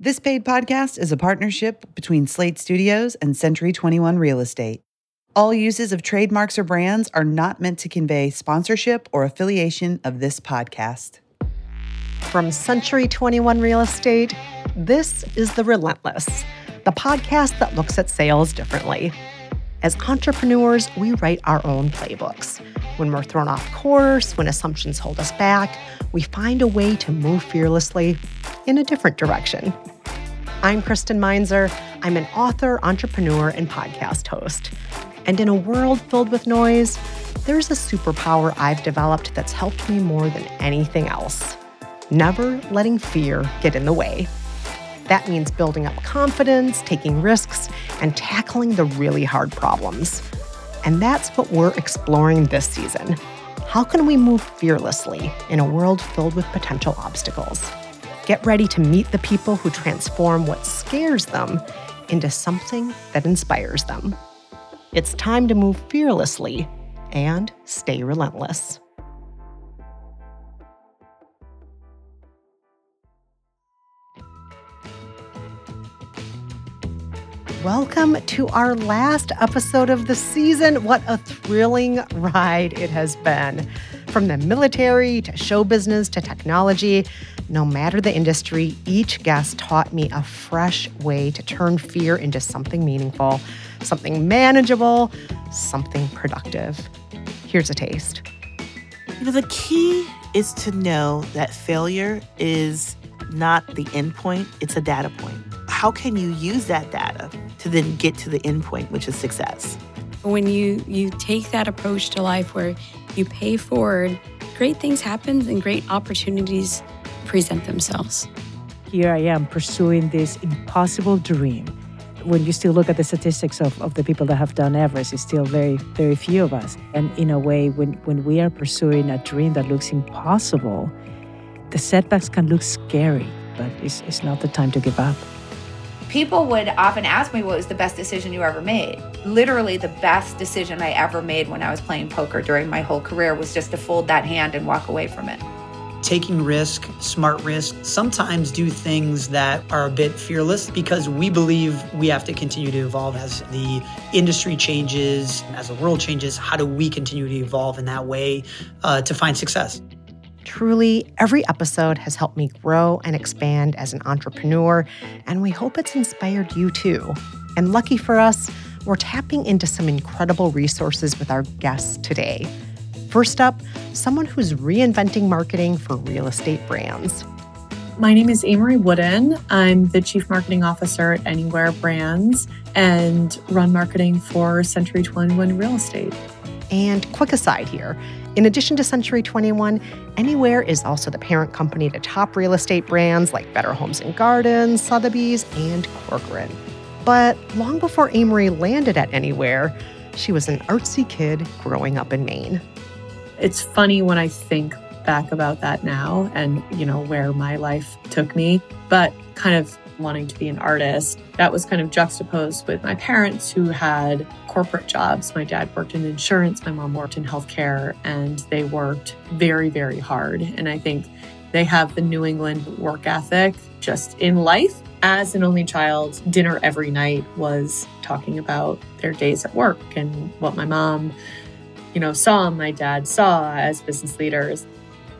This paid podcast is a partnership between Slate Studios and Century 21 Real Estate. All uses of trademarks or brands are not meant to convey sponsorship or affiliation of this podcast. From Century 21 Real Estate, this is The Relentless, the podcast that looks at sales differently. As entrepreneurs, we write our own playbooks. When we're thrown off course, when assumptions hold us back, we find a way to move fearlessly in a different direction. I'm Kristen Meinzer. I'm an author, entrepreneur, and podcast host. And in a world filled with noise, there's a superpower I've developed that's helped me more than anything else never letting fear get in the way. That means building up confidence, taking risks, and tackling the really hard problems. And that's what we're exploring this season. How can we move fearlessly in a world filled with potential obstacles? Get ready to meet the people who transform what scares them into something that inspires them. It's time to move fearlessly and stay relentless. Welcome to our last episode of the season. What a thrilling ride it has been. From the military to show business to technology, no matter the industry, each guest taught me a fresh way to turn fear into something meaningful, something manageable, something productive. Here's a taste. You know, the key is to know that failure is not the end point, it's a data point. How can you use that data to then get to the end point, which is success? When you you take that approach to life where you pay forward, great things happen and great opportunities present themselves. Here I am pursuing this impossible dream. When you still look at the statistics of, of the people that have done Everest, it's still very, very few of us. And in a way, when, when we are pursuing a dream that looks impossible, the setbacks can look scary, but it's, it's not the time to give up. People would often ask me what was the best decision you ever made. Literally, the best decision I ever made when I was playing poker during my whole career was just to fold that hand and walk away from it taking risk, smart risk, sometimes do things that are a bit fearless because we believe we have to continue to evolve as the industry changes, as the world changes. How do we continue to evolve in that way uh, to find success? Truly, every episode has helped me grow and expand as an entrepreneur, and we hope it's inspired you too. And lucky for us, we're tapping into some incredible resources with our guests today. First up, someone who's reinventing marketing for real estate brands. My name is Amory Wooden. I'm the Chief Marketing Officer at Anywhere Brands and run marketing for Century 21 Real Estate. And quick aside here in addition to Century 21, Anywhere is also the parent company to top real estate brands like Better Homes and Gardens, Sotheby's, and Corcoran. But long before Amory landed at Anywhere, she was an artsy kid growing up in Maine. It's funny when I think back about that now and, you know, where my life took me, but kind of wanting to be an artist, that was kind of juxtaposed with my parents who had corporate jobs. My dad worked in insurance, my mom worked in healthcare, and they worked very, very hard. And I think they have the New England work ethic just in life. As an only child, dinner every night was talking about their days at work and what my mom you know, saw my dad saw as business leaders.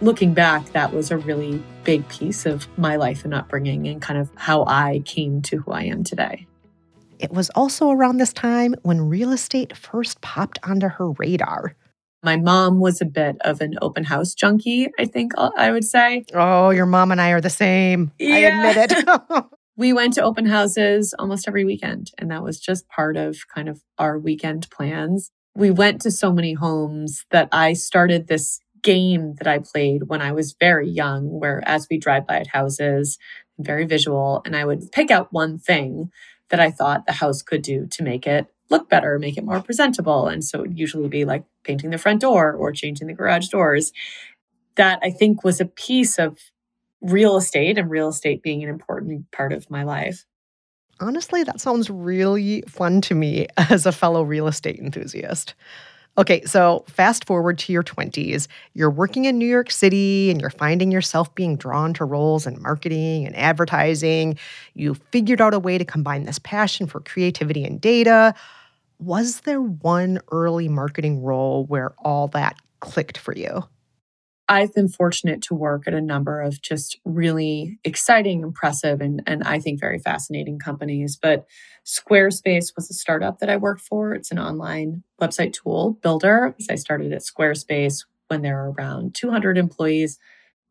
Looking back, that was a really big piece of my life and upbringing and kind of how I came to who I am today. It was also around this time when real estate first popped onto her radar. My mom was a bit of an open house junkie, I think I would say. Oh, your mom and I are the same. Yeah. I admit it. we went to open houses almost every weekend, and that was just part of kind of our weekend plans we went to so many homes that I started this game that I played when I was very young, where as we drive by at houses, very visual, and I would pick out one thing that I thought the house could do to make it look better, make it more presentable. And so it would usually be like painting the front door or changing the garage doors. That I think was a piece of real estate and real estate being an important part of my life. Honestly, that sounds really fun to me as a fellow real estate enthusiast. Okay, so fast forward to your 20s. You're working in New York City and you're finding yourself being drawn to roles in marketing and advertising. You figured out a way to combine this passion for creativity and data. Was there one early marketing role where all that clicked for you? I've been fortunate to work at a number of just really exciting, impressive, and, and I think very fascinating companies. But Squarespace was a startup that I worked for. It's an online website tool builder. I started at Squarespace when there were around 200 employees.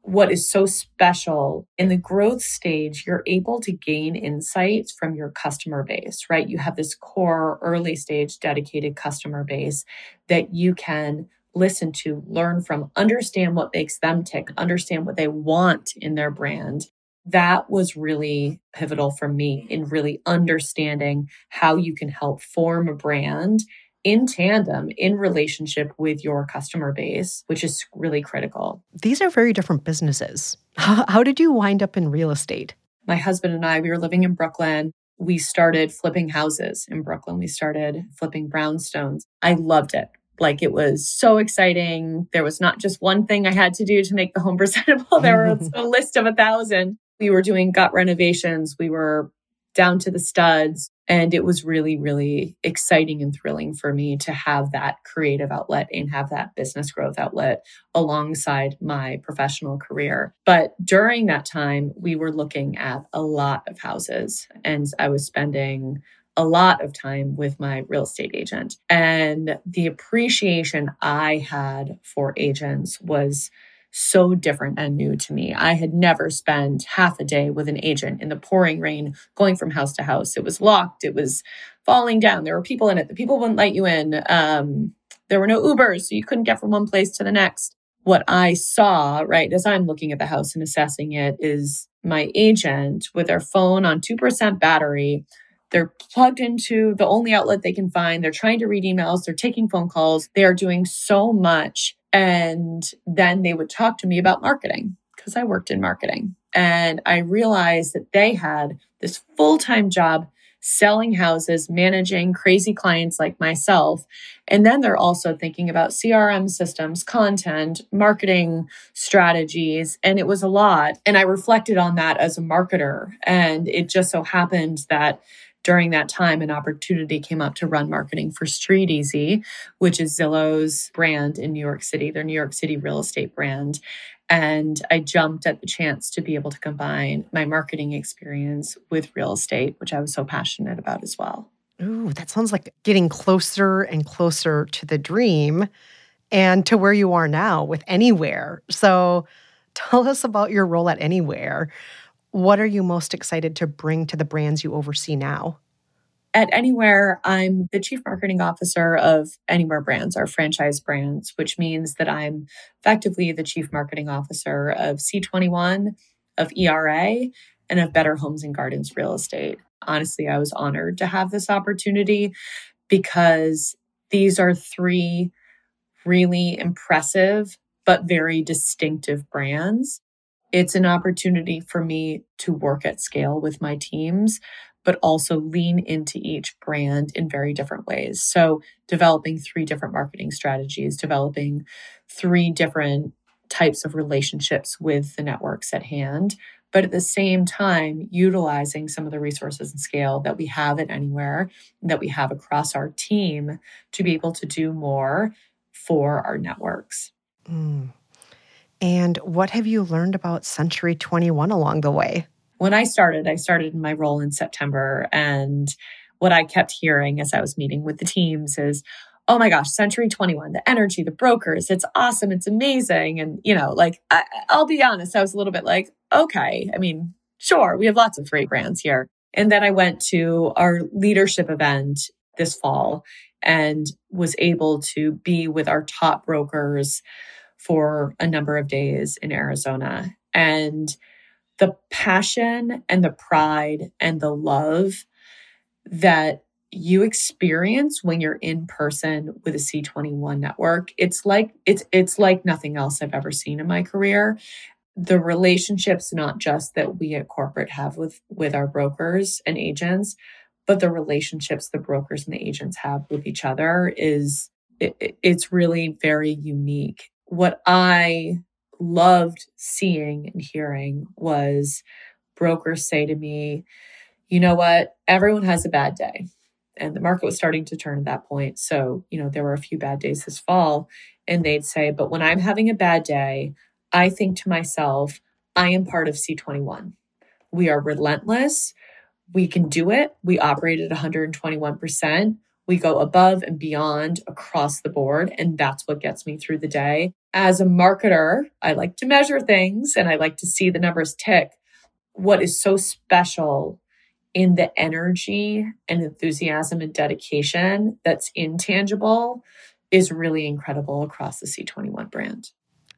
What is so special in the growth stage, you're able to gain insights from your customer base, right? You have this core early stage dedicated customer base that you can listen to, learn from, understand what makes them tick, understand what they want in their brand. That was really pivotal for me in really understanding how you can help form a brand in tandem in relationship with your customer base, which is really critical. These are very different businesses. How, how did you wind up in real estate? My husband and I, we were living in Brooklyn we started flipping houses in Brooklyn. We started flipping brownstones. I loved it. Like it was so exciting. There was not just one thing I had to do to make the home presentable. There was a list of a thousand. We were doing gut renovations. We were down to the studs. And it was really, really exciting and thrilling for me to have that creative outlet and have that business growth outlet alongside my professional career. But during that time, we were looking at a lot of houses and I was spending a lot of time with my real estate agent. And the appreciation I had for agents was so different and new to me. I had never spent half a day with an agent in the pouring rain going from house to house. It was locked, it was falling down. There were people in it. The people wouldn't let you in. Um, there were no Ubers, so you couldn't get from one place to the next. What I saw, right, as I'm looking at the house and assessing it, is my agent with their phone on 2% battery they're plugged into the only outlet they can find. They're trying to read emails. They're taking phone calls. They are doing so much. And then they would talk to me about marketing because I worked in marketing. And I realized that they had this full time job selling houses, managing crazy clients like myself. And then they're also thinking about CRM systems, content, marketing strategies. And it was a lot. And I reflected on that as a marketer. And it just so happened that during that time, an opportunity came up to run marketing for StreetEasy, which is Zillow's brand in New York City, their New York City real estate brand. And I jumped at the chance to be able to combine my marketing experience with real estate, which I was so passionate about as well. Ooh, that sounds like getting closer and closer to the dream and to where you are now with Anywhere. So tell us about your role at Anywhere. What are you most excited to bring to the brands you oversee now? At Anywhere, I'm the chief marketing officer of Anywhere Brands, our franchise brands, which means that I'm effectively the chief marketing officer of C21, of ERA, and of Better Homes and Gardens Real Estate. Honestly, I was honored to have this opportunity because these are three really impressive but very distinctive brands it's an opportunity for me to work at scale with my teams, but also lean into each brand in very different ways. So, developing three different marketing strategies, developing three different types of relationships with the networks at hand, but at the same time, utilizing some of the resources and scale that we have at Anywhere, that we have across our team to be able to do more for our networks. Mm. And what have you learned about Century 21 along the way? When I started, I started in my role in September. And what I kept hearing as I was meeting with the teams is, oh my gosh, Century 21, the energy, the brokers, it's awesome, it's amazing. And, you know, like, I, will be honest, I was a little bit like, okay, I mean, sure, we have lots of great brands here. And then I went to our leadership event this fall and was able to be with our top brokers for a number of days in Arizona. And the passion and the pride and the love that you experience when you're in person with a C21 network it's like it's it's like nothing else I've ever seen in my career the relationships not just that we at corporate have with with our brokers and agents but the relationships the brokers and the agents have with each other is it, it's really very unique. What I loved seeing and hearing was brokers say to me, you know what, everyone has a bad day. And the market was starting to turn at that point. So, you know, there were a few bad days this fall. And they'd say, but when I'm having a bad day, I think to myself, I am part of C21. We are relentless. We can do it. We operate at 121%. We go above and beyond across the board. And that's what gets me through the day. As a marketer, I like to measure things and I like to see the numbers tick. What is so special in the energy and enthusiasm and dedication that's intangible is really incredible across the C21 brand.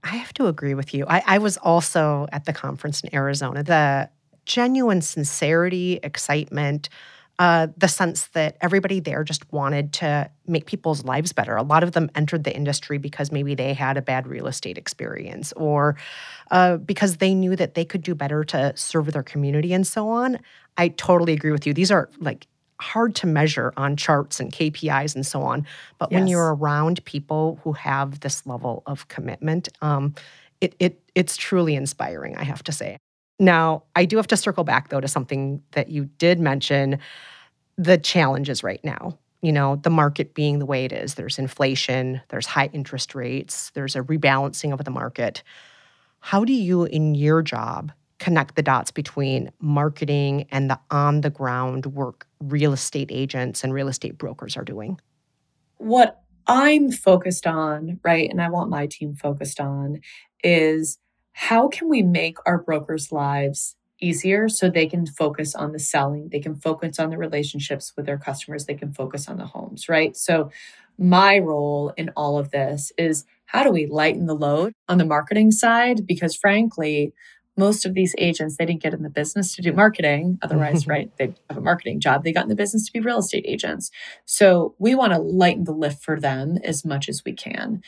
I have to agree with you. I, I was also at the conference in Arizona. The genuine sincerity, excitement, uh, the sense that everybody there just wanted to make people's lives better. A lot of them entered the industry because maybe they had a bad real estate experience or uh, because they knew that they could do better to serve their community and so on. I totally agree with you. These are like hard to measure on charts and KPIs and so on. But yes. when you're around people who have this level of commitment, um, it, it it's truly inspiring, I have to say. Now, I do have to circle back though to something that you did mention the challenges right now. You know, the market being the way it is. There's inflation, there's high interest rates, there's a rebalancing of the market. How do you, in your job, connect the dots between marketing and the on the ground work real estate agents and real estate brokers are doing? What I'm focused on, right, and I want my team focused on is how can we make our brokers' lives easier so they can focus on the selling, they can focus on the relationships with their customers, they can focus on the homes, right? So, my role in all of this is how do we lighten the load on the marketing side? Because frankly, most of these agents they didn't get in the business to do marketing otherwise right they have a marketing job they got in the business to be real estate agents so we want to lighten the lift for them as much as we can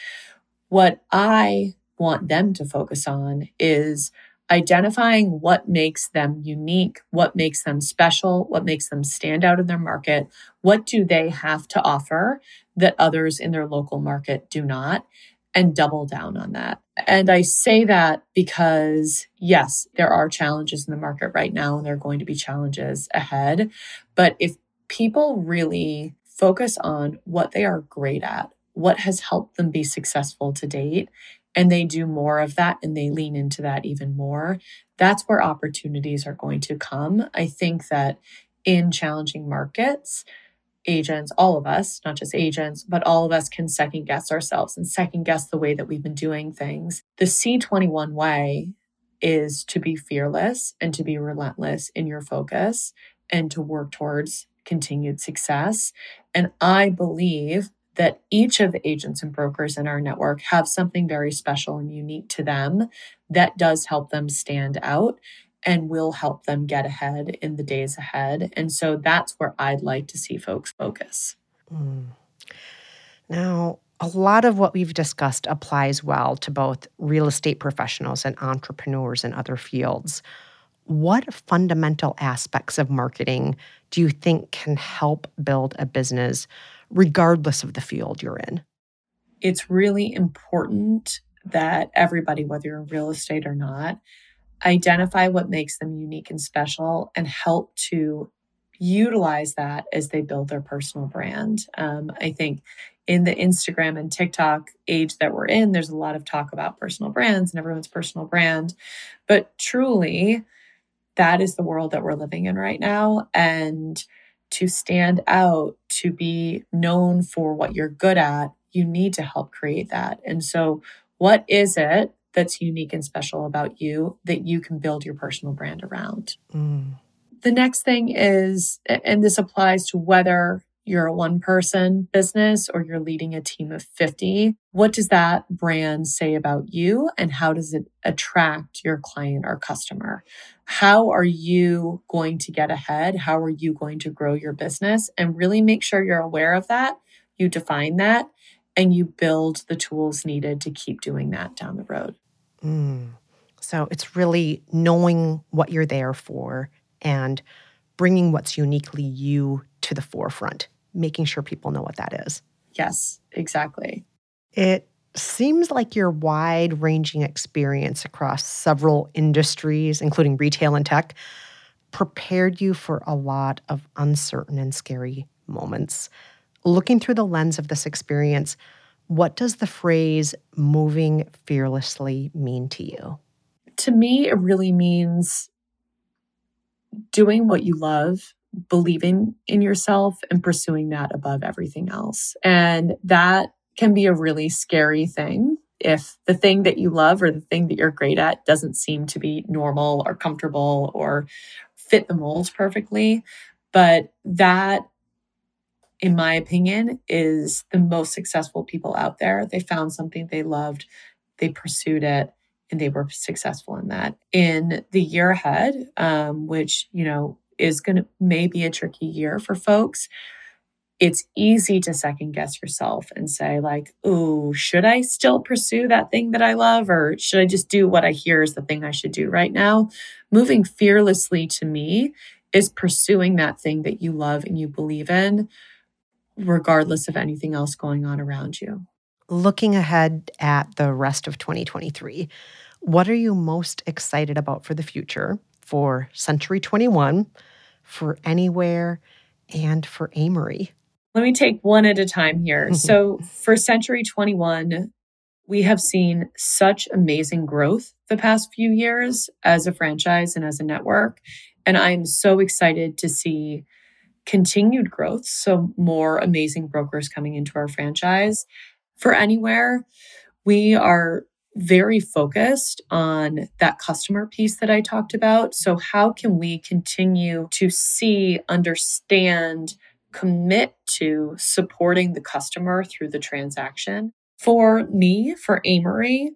what i want them to focus on is identifying what makes them unique, what makes them special, what makes them stand out in their market, what do they have to offer that others in their local market do not, and double down on that. And I say that because, yes, there are challenges in the market right now, and there are going to be challenges ahead. But if people really focus on what they are great at, what has helped them be successful to date, and they do more of that and they lean into that even more, that's where opportunities are going to come. I think that in challenging markets, agents, all of us, not just agents, but all of us can second guess ourselves and second guess the way that we've been doing things. The C21 way is to be fearless and to be relentless in your focus and to work towards continued success. And I believe that each of the agents and brokers in our network have something very special and unique to them that does help them stand out and will help them get ahead in the days ahead. And so that's where I'd like to see folks focus. Mm. Now, a lot of what we've discussed applies well to both real estate professionals and entrepreneurs in other fields. What fundamental aspects of marketing do you think can help build a business regardless of the field you're in? It's really important that everybody, whether you're in real estate or not, identify what makes them unique and special and help to utilize that as they build their personal brand. Um, I think in the Instagram and TikTok age that we're in, there's a lot of talk about personal brands and everyone's personal brand. But truly, that is the world that we're living in right now. And to stand out, to be known for what you're good at, you need to help create that. And so, what is it that's unique and special about you that you can build your personal brand around? Mm. The next thing is, and this applies to whether you're a one person business or you're leading a team of 50, what does that brand say about you and how does it attract your client or customer? How are you going to get ahead? How are you going to grow your business? And really make sure you're aware of that. You define that and you build the tools needed to keep doing that down the road. Mm. So it's really knowing what you're there for and bringing what's uniquely you to the forefront, making sure people know what that is. Yes, exactly. It seems like your wide ranging experience across several industries, including retail and tech, prepared you for a lot of uncertain and scary moments. Looking through the lens of this experience, what does the phrase moving fearlessly mean to you? To me, it really means doing what you love, believing in yourself, and pursuing that above everything else. And that can be a really scary thing if the thing that you love or the thing that you're great at doesn't seem to be normal or comfortable or fit the molds perfectly. But that, in my opinion, is the most successful people out there. They found something they loved, they pursued it, and they were successful in that. In the year ahead, um, which, you know, is going to maybe a tricky year for folks. It's easy to second guess yourself and say like oh should i still pursue that thing that i love or should i just do what i hear is the thing i should do right now? Moving fearlessly to me is pursuing that thing that you love and you believe in regardless of anything else going on around you. Looking ahead at the rest of 2023 what are you most excited about for the future for century 21 for anywhere and for amory let me take one at a time here. So for Century 21, we have seen such amazing growth the past few years as a franchise and as a network. And I'm so excited to see continued growth. So, more amazing brokers coming into our franchise. For Anywhere, we are very focused on that customer piece that I talked about. So, how can we continue to see, understand, commit to supporting the customer through the transaction. For me, for Amory,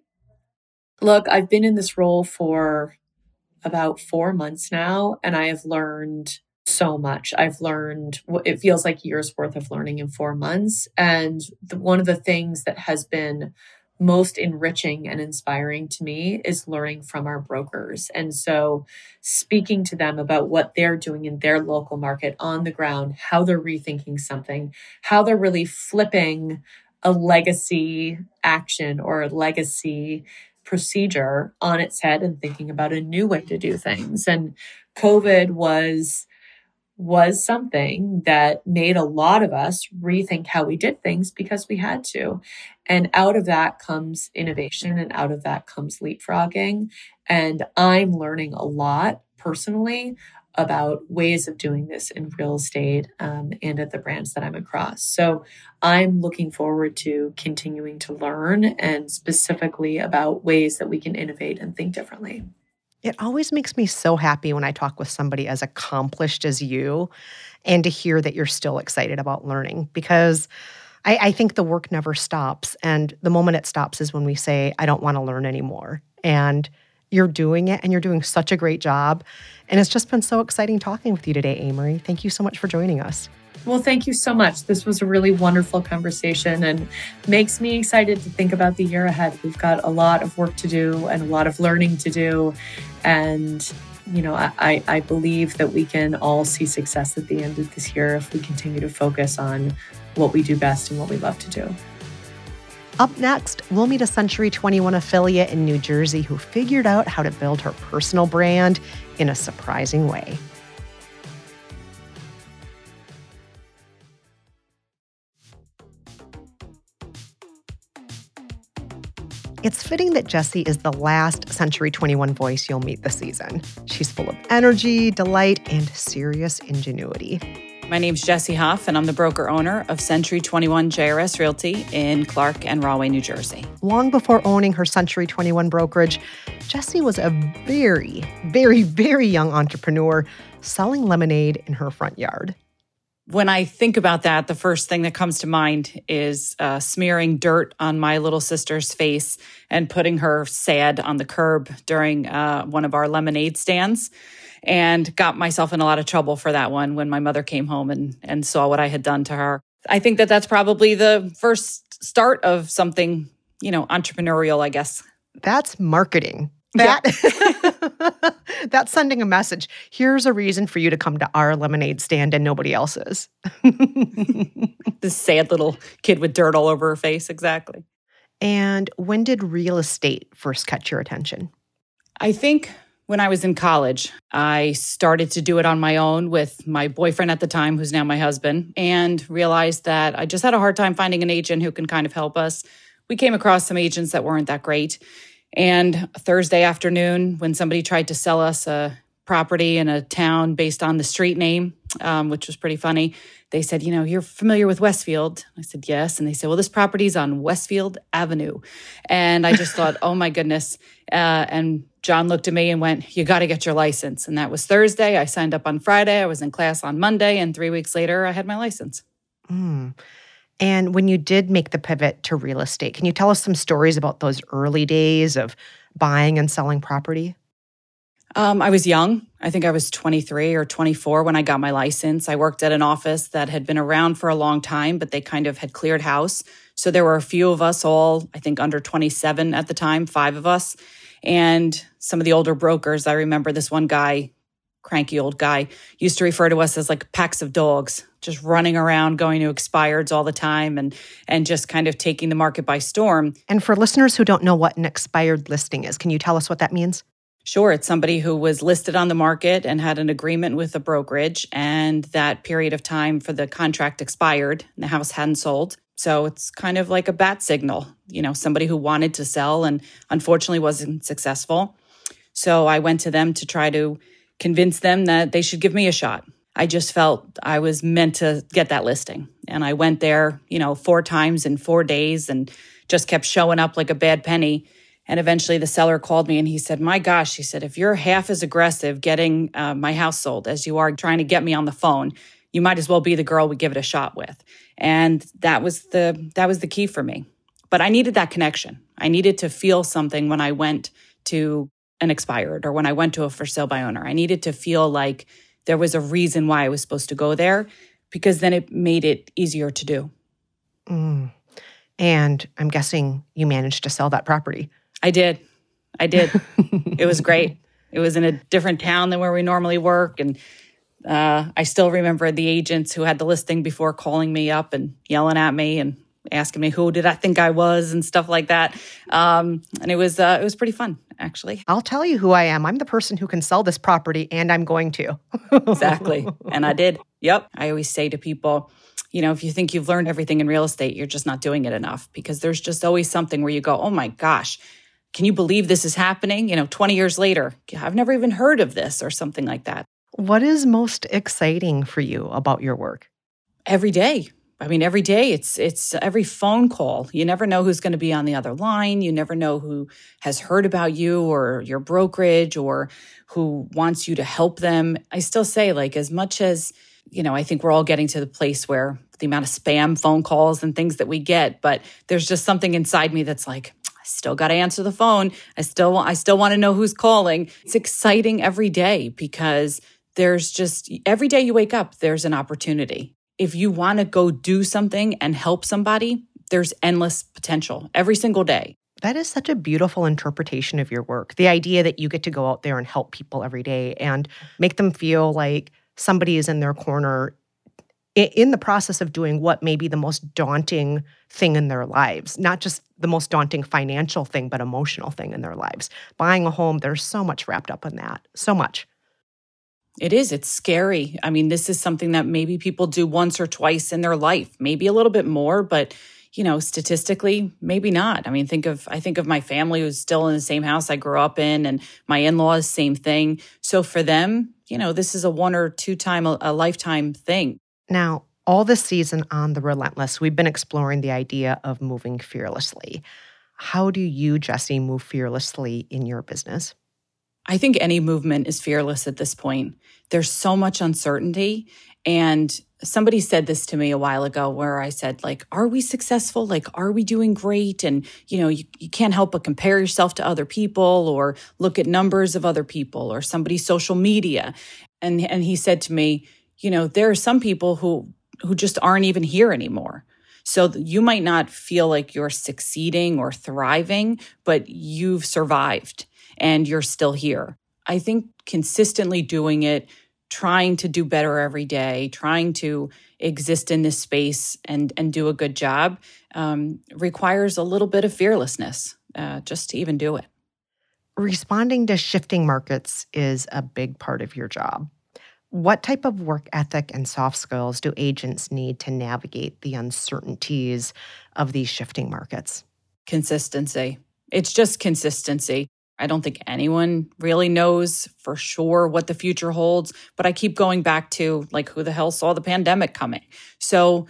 look, I've been in this role for about four months now, and I have learned so much. I've learned it feels like years worth of learning in four months. And the, one of the things that has been most enriching and inspiring to me is learning from our brokers. And so speaking to them about what they're doing in their local market on the ground, how they're rethinking something, how they're really flipping a legacy action or a legacy procedure on its head and thinking about a new way to do things. And COVID was was something that made a lot of us rethink how we did things because we had to. And out of that comes innovation and out of that comes leapfrogging. And I'm learning a lot personally about ways of doing this in real estate um, and at the brands that I'm across. So I'm looking forward to continuing to learn and specifically about ways that we can innovate and think differently. It always makes me so happy when I talk with somebody as accomplished as you and to hear that you're still excited about learning because I, I think the work never stops. And the moment it stops is when we say, I don't want to learn anymore. And you're doing it and you're doing such a great job. And it's just been so exciting talking with you today, Amory. Thank you so much for joining us. Well, thank you so much. This was a really wonderful conversation and makes me excited to think about the year ahead. We've got a lot of work to do and a lot of learning to do. And, you know, I, I believe that we can all see success at the end of this year if we continue to focus on what we do best and what we love to do. Up next, we'll meet a Century 21 affiliate in New Jersey who figured out how to build her personal brand in a surprising way. It's fitting that Jessie is the last Century 21 voice you'll meet this season. She's full of energy, delight, and serious ingenuity. My name's Jessie Hoff, and I'm the broker owner of Century 21 JRS Realty in Clark and Rahway, New Jersey. Long before owning her Century 21 brokerage, Jessie was a very, very, very young entrepreneur selling lemonade in her front yard when I think about that, the first thing that comes to mind is uh, smearing dirt on my little sister's face and putting her sad on the curb during uh, one of our lemonade stands. And got myself in a lot of trouble for that one when my mother came home and, and saw what I had done to her. I think that that's probably the first start of something, you know, entrepreneurial, I guess. That's marketing. That that's sending a message. Here's a reason for you to come to our lemonade stand and nobody else's. this sad little kid with dirt all over her face, exactly. And when did real estate first catch your attention? I think when I was in college, I started to do it on my own with my boyfriend at the time, who's now my husband, and realized that I just had a hard time finding an agent who can kind of help us. We came across some agents that weren't that great. And Thursday afternoon, when somebody tried to sell us a property in a town based on the street name, um, which was pretty funny, they said, You know, you're familiar with Westfield? I said, Yes. And they said, Well, this property's on Westfield Avenue. And I just thought, Oh my goodness. Uh, and John looked at me and went, You got to get your license. And that was Thursday. I signed up on Friday. I was in class on Monday. And three weeks later, I had my license. Mm. And when you did make the pivot to real estate, can you tell us some stories about those early days of buying and selling property? Um, I was young. I think I was 23 or 24 when I got my license. I worked at an office that had been around for a long time, but they kind of had cleared house. So there were a few of us, all, I think under 27 at the time, five of us. And some of the older brokers, I remember this one guy, cranky old guy, used to refer to us as like packs of dogs, just running around, going to expireds all the time and and just kind of taking the market by storm. And for listeners who don't know what an expired listing is, can you tell us what that means? Sure, it's somebody who was listed on the market and had an agreement with a brokerage, and that period of time for the contract expired and the house hadn't sold. So it's kind of like a bat signal, you know, somebody who wanted to sell and unfortunately wasn't successful. So I went to them to try to convince them that they should give me a shot. I just felt I was meant to get that listing. And I went there, you know, four times in four days and just kept showing up like a bad penny. And eventually the seller called me and he said, My gosh, he said, if you're half as aggressive getting uh, my house sold as you are trying to get me on the phone, you might as well be the girl we give it a shot with and that was the that was the key for me but i needed that connection i needed to feel something when i went to an expired or when i went to a for sale by owner. I needed to feel like there was a reason why i was supposed to go there because then it made it easier to do. Mm. and i'm guessing you managed to sell that property. I did. I did. It was great. It was in a different town than where we normally work. And uh, I still remember the agents who had the listing before calling me up and yelling at me and asking me who did I think I was and stuff like that. Um, and it was uh, it was pretty fun actually. I'll tell you who I am. I'm the person who can sell this property, and I'm going to. exactly, and I did. Yep. I always say to people. You know, if you think you've learned everything in real estate, you're just not doing it enough because there's just always something where you go, oh my gosh, can you believe this is happening? You know, 20 years later, I've never even heard of this or something like that. What is most exciting for you about your work? Every day. I mean, every day it's it's every phone call. You never know who's going to be on the other line. You never know who has heard about you or your brokerage or who wants you to help them. I still say, like, as much as you know, I think we're all getting to the place where the amount of spam phone calls and things that we get, but there's just something inside me that's like, I still got to answer the phone. I still I still want to know who's calling. It's exciting every day because there's just every day you wake up, there's an opportunity. If you want to go do something and help somebody, there's endless potential every single day. That is such a beautiful interpretation of your work. The idea that you get to go out there and help people every day and make them feel like somebody is in their corner in the process of doing what may be the most daunting thing in their lives, not just the most daunting financial thing, but emotional thing in their lives. Buying a home, there's so much wrapped up in that, so much. It is. It's scary. I mean, this is something that maybe people do once or twice in their life, maybe a little bit more, but you know, statistically, maybe not. I mean, think of I think of my family who's still in the same house I grew up in, and my in-laws, same thing. So for them, you know, this is a one or two time a, a lifetime thing. Now, all this season on The Relentless, we've been exploring the idea of moving fearlessly. How do you, Jessie, move fearlessly in your business? I think any movement is fearless at this point. There's so much uncertainty. And somebody said this to me a while ago where I said, like, are we successful? Like, are we doing great? And, you know, you, you can't help but compare yourself to other people or look at numbers of other people or somebody's social media. And, and he said to me, you know, there are some people who, who just aren't even here anymore. So you might not feel like you're succeeding or thriving, but you've survived and you're still here. I think consistently doing it, trying to do better every day, trying to exist in this space and and do a good job um, requires a little bit of fearlessness uh, just to even do it. Responding to shifting markets is a big part of your job. What type of work ethic and soft skills do agents need to navigate the uncertainties of these shifting markets? Consistency. It's just consistency. I don't think anyone really knows for sure what the future holds, but I keep going back to like, who the hell saw the pandemic coming? So,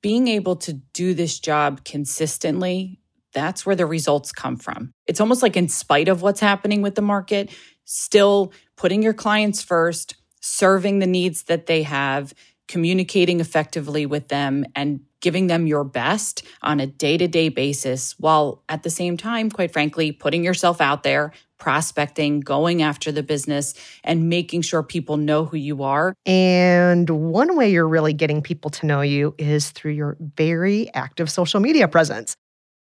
being able to do this job consistently, that's where the results come from. It's almost like, in spite of what's happening with the market, still putting your clients first, serving the needs that they have, communicating effectively with them, and giving them your best on a day to day basis, while at the same time, quite frankly, putting yourself out there, prospecting, going after the business, and making sure people know who you are. And one way you're really getting people to know you is through your very active social media presence.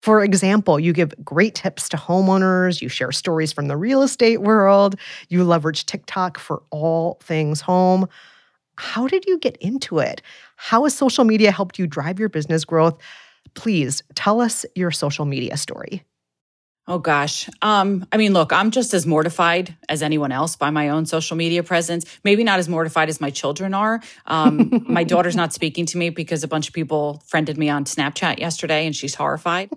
For example, you give great tips to homeowners, you share stories from the real estate world, you leverage TikTok for all things home. How did you get into it? How has social media helped you drive your business growth? Please tell us your social media story. Oh gosh. Um, I mean, look, I'm just as mortified as anyone else by my own social media presence. Maybe not as mortified as my children are. Um, my daughter's not speaking to me because a bunch of people friended me on Snapchat yesterday and she's horrified.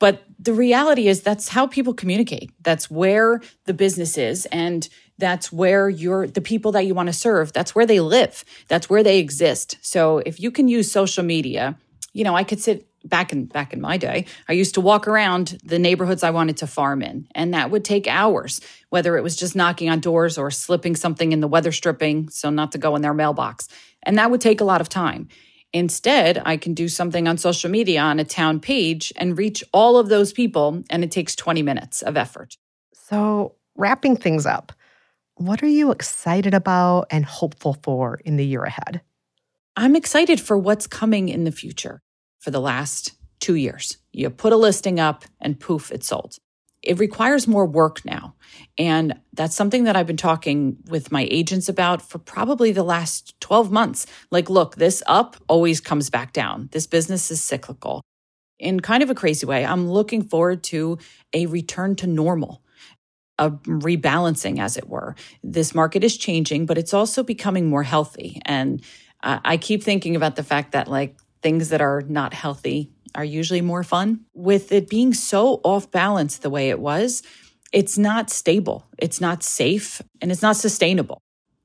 but the reality is that's how people communicate. That's where the business is. And that's where you're the people that you want to serve, that's where they live. That's where they exist. So if you can use social media, you know, I could sit back in back in my day i used to walk around the neighborhoods i wanted to farm in and that would take hours whether it was just knocking on doors or slipping something in the weather stripping so not to go in their mailbox and that would take a lot of time instead i can do something on social media on a town page and reach all of those people and it takes 20 minutes of effort so wrapping things up what are you excited about and hopeful for in the year ahead i'm excited for what's coming in the future for the last two years. You put a listing up and poof, it's sold. It requires more work now. And that's something that I've been talking with my agents about for probably the last 12 months. Like, look, this up always comes back down. This business is cyclical. In kind of a crazy way, I'm looking forward to a return to normal a rebalancing, as it were. This market is changing, but it's also becoming more healthy. And uh, I keep thinking about the fact that, like, things that are not healthy are usually more fun. With it being so off balance the way it was, it's not stable, it's not safe, and it's not sustainable.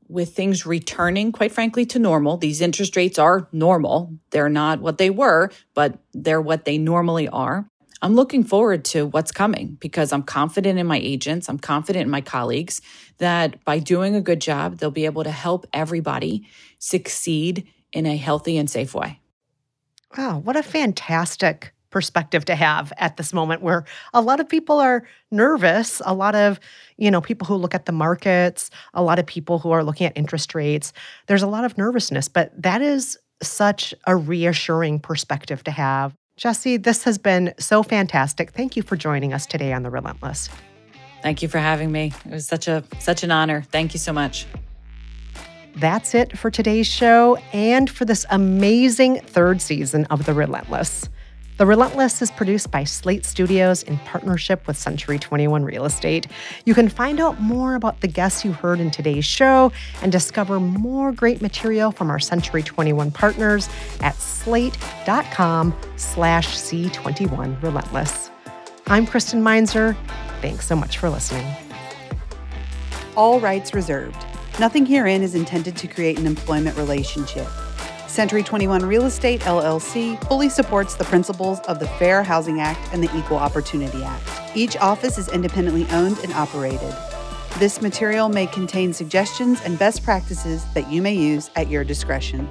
With things returning, quite frankly, to normal, these interest rates are normal. They're not what they were, but they're what they normally are. I'm looking forward to what's coming because I'm confident in my agents. I'm confident in my colleagues that by doing a good job, they'll be able to help everybody succeed in a healthy and safe way. Wow, what a fantastic perspective to have at this moment where a lot of people are nervous a lot of you know people who look at the markets a lot of people who are looking at interest rates there's a lot of nervousness but that is such a reassuring perspective to have jessie this has been so fantastic. Thank you for joining us today on the relentless. Thank you for having me. It was such a such an honor. Thank you so much. That's it for today's show and for this amazing third season of The Relentless. The Relentless is produced by Slate Studios in partnership with Century 21 Real Estate. You can find out more about the guests you heard in today's show and discover more great material from our Century 21 partners at slate.com slash C21 Relentless. I'm Kristen Meinzer. Thanks so much for listening. All rights reserved. Nothing herein is intended to create an employment relationship. Century 21 Real Estate LLC fully supports the principles of the Fair Housing Act and the Equal Opportunity Act. Each office is independently owned and operated. This material may contain suggestions and best practices that you may use at your discretion.